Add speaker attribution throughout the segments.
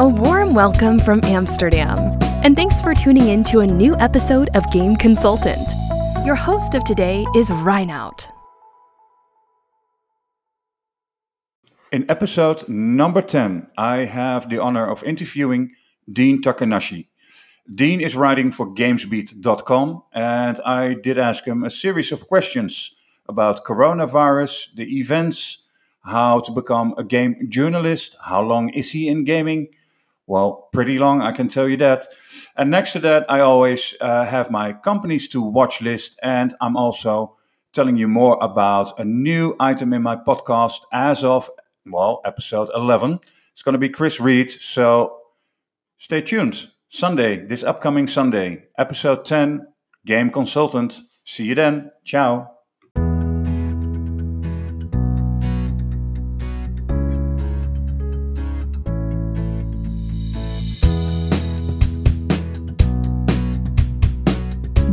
Speaker 1: A warm welcome from Amsterdam, and thanks for tuning in to a new episode of Game Consultant. Your host of today is Reinout.
Speaker 2: In episode number 10, I have the honor of interviewing Dean Takahashi. Dean is writing for GamesBeat.com, and I did ask him a series of questions about coronavirus, the events, how to become a game journalist, how long is he in gaming? Well, pretty long, I can tell you that. And next to that, I always uh, have my companies to watch list, and I'm also telling you more about a new item in my podcast as of, well, episode 11. It's going to be Chris Reed, so stay tuned. Sunday, this upcoming Sunday, episode 10, Game Consultant. See you then. Ciao.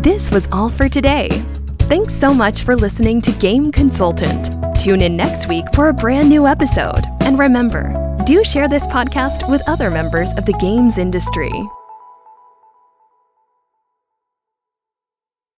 Speaker 1: This was all for today. Thanks so much for listening to Game Consultant. Tune in next week for a brand new episode. And remember, do share this podcast with other members of the games industry.